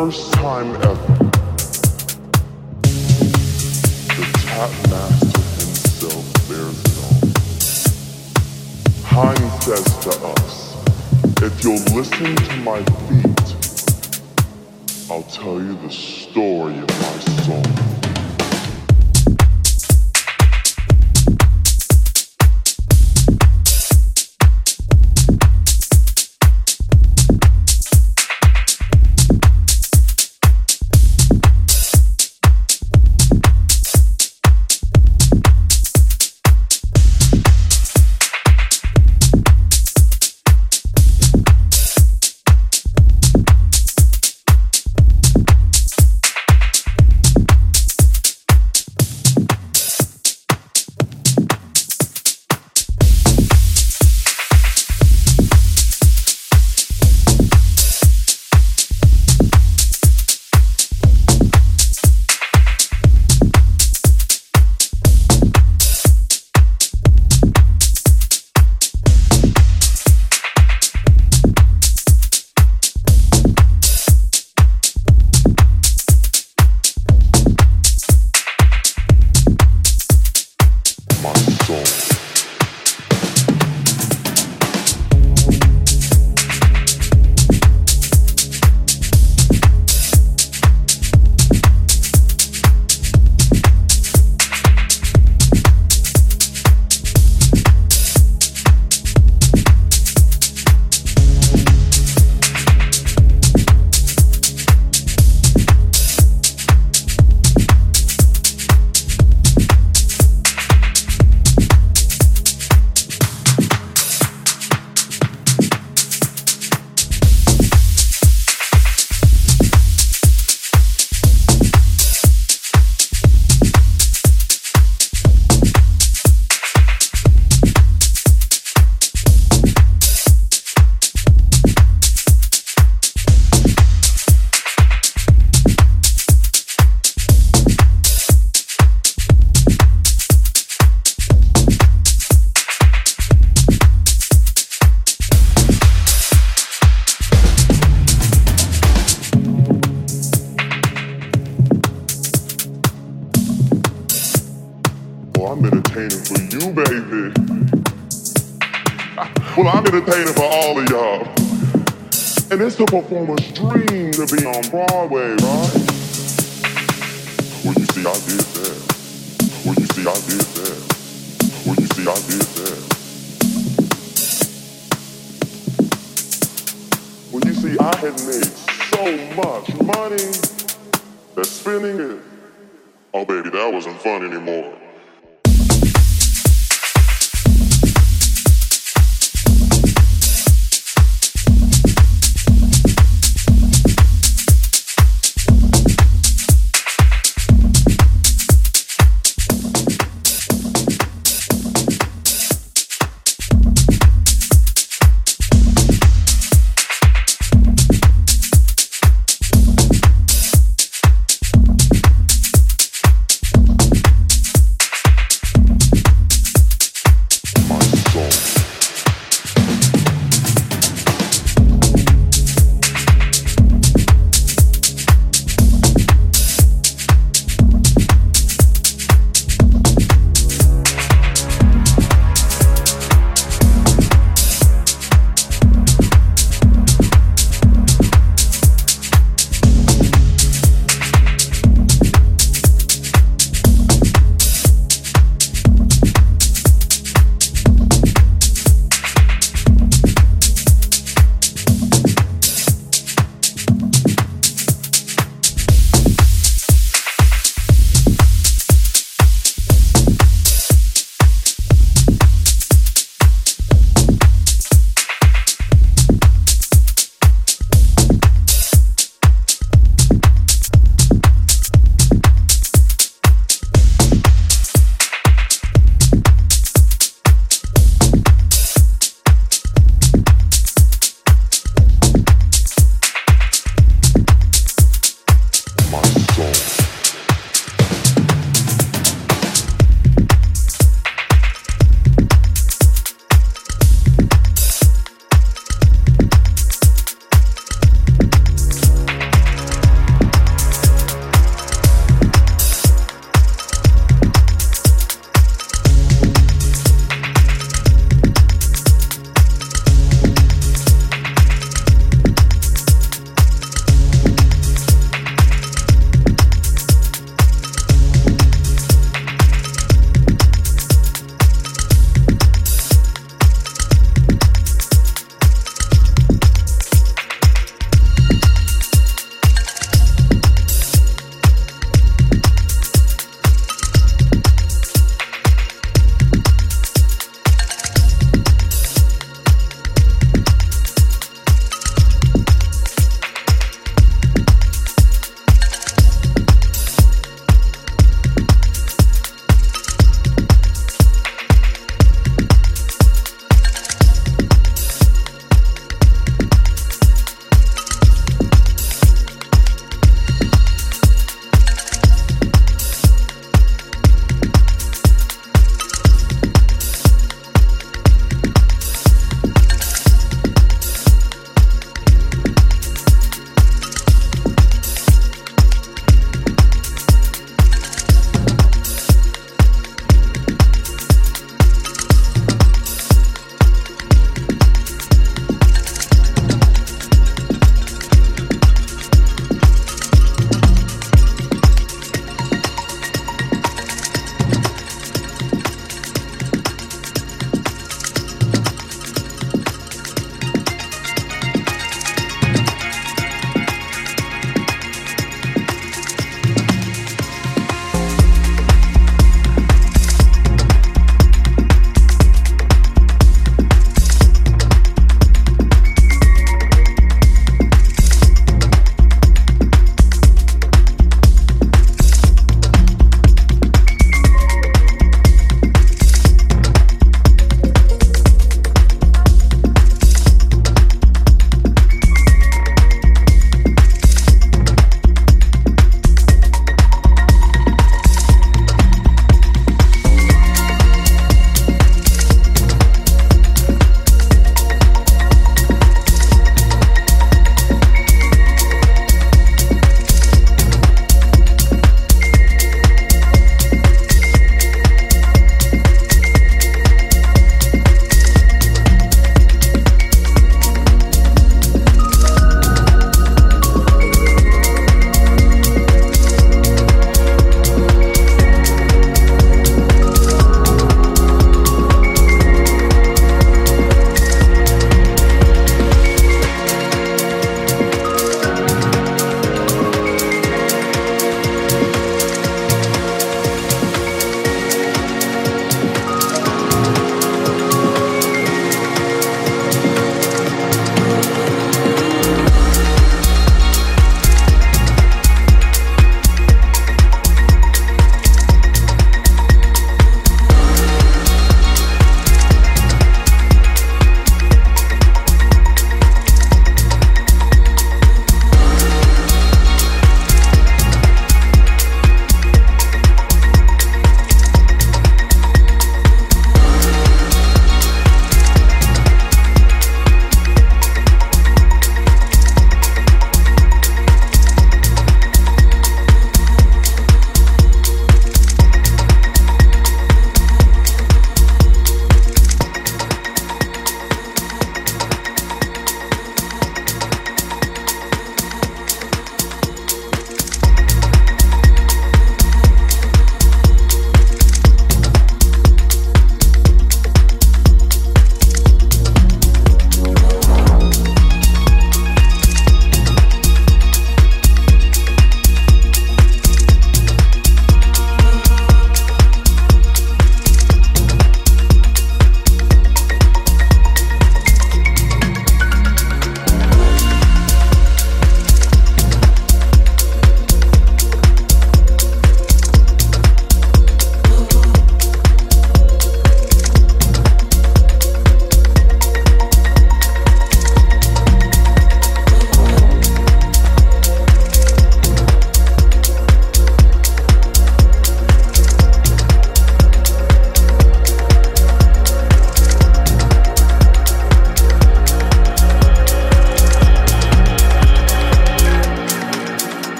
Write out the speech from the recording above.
first time ever, the tap master himself bares it all. Hein says to us, if you'll listen to my feet, I'll tell you the story of my soul. It's the performer's dream to be on Broadway, right? Well, you see, I did that. Well, you see, I did that. Well, you see, I did that. Well, you see, I had made so much money that spending it, oh baby, that wasn't fun anymore.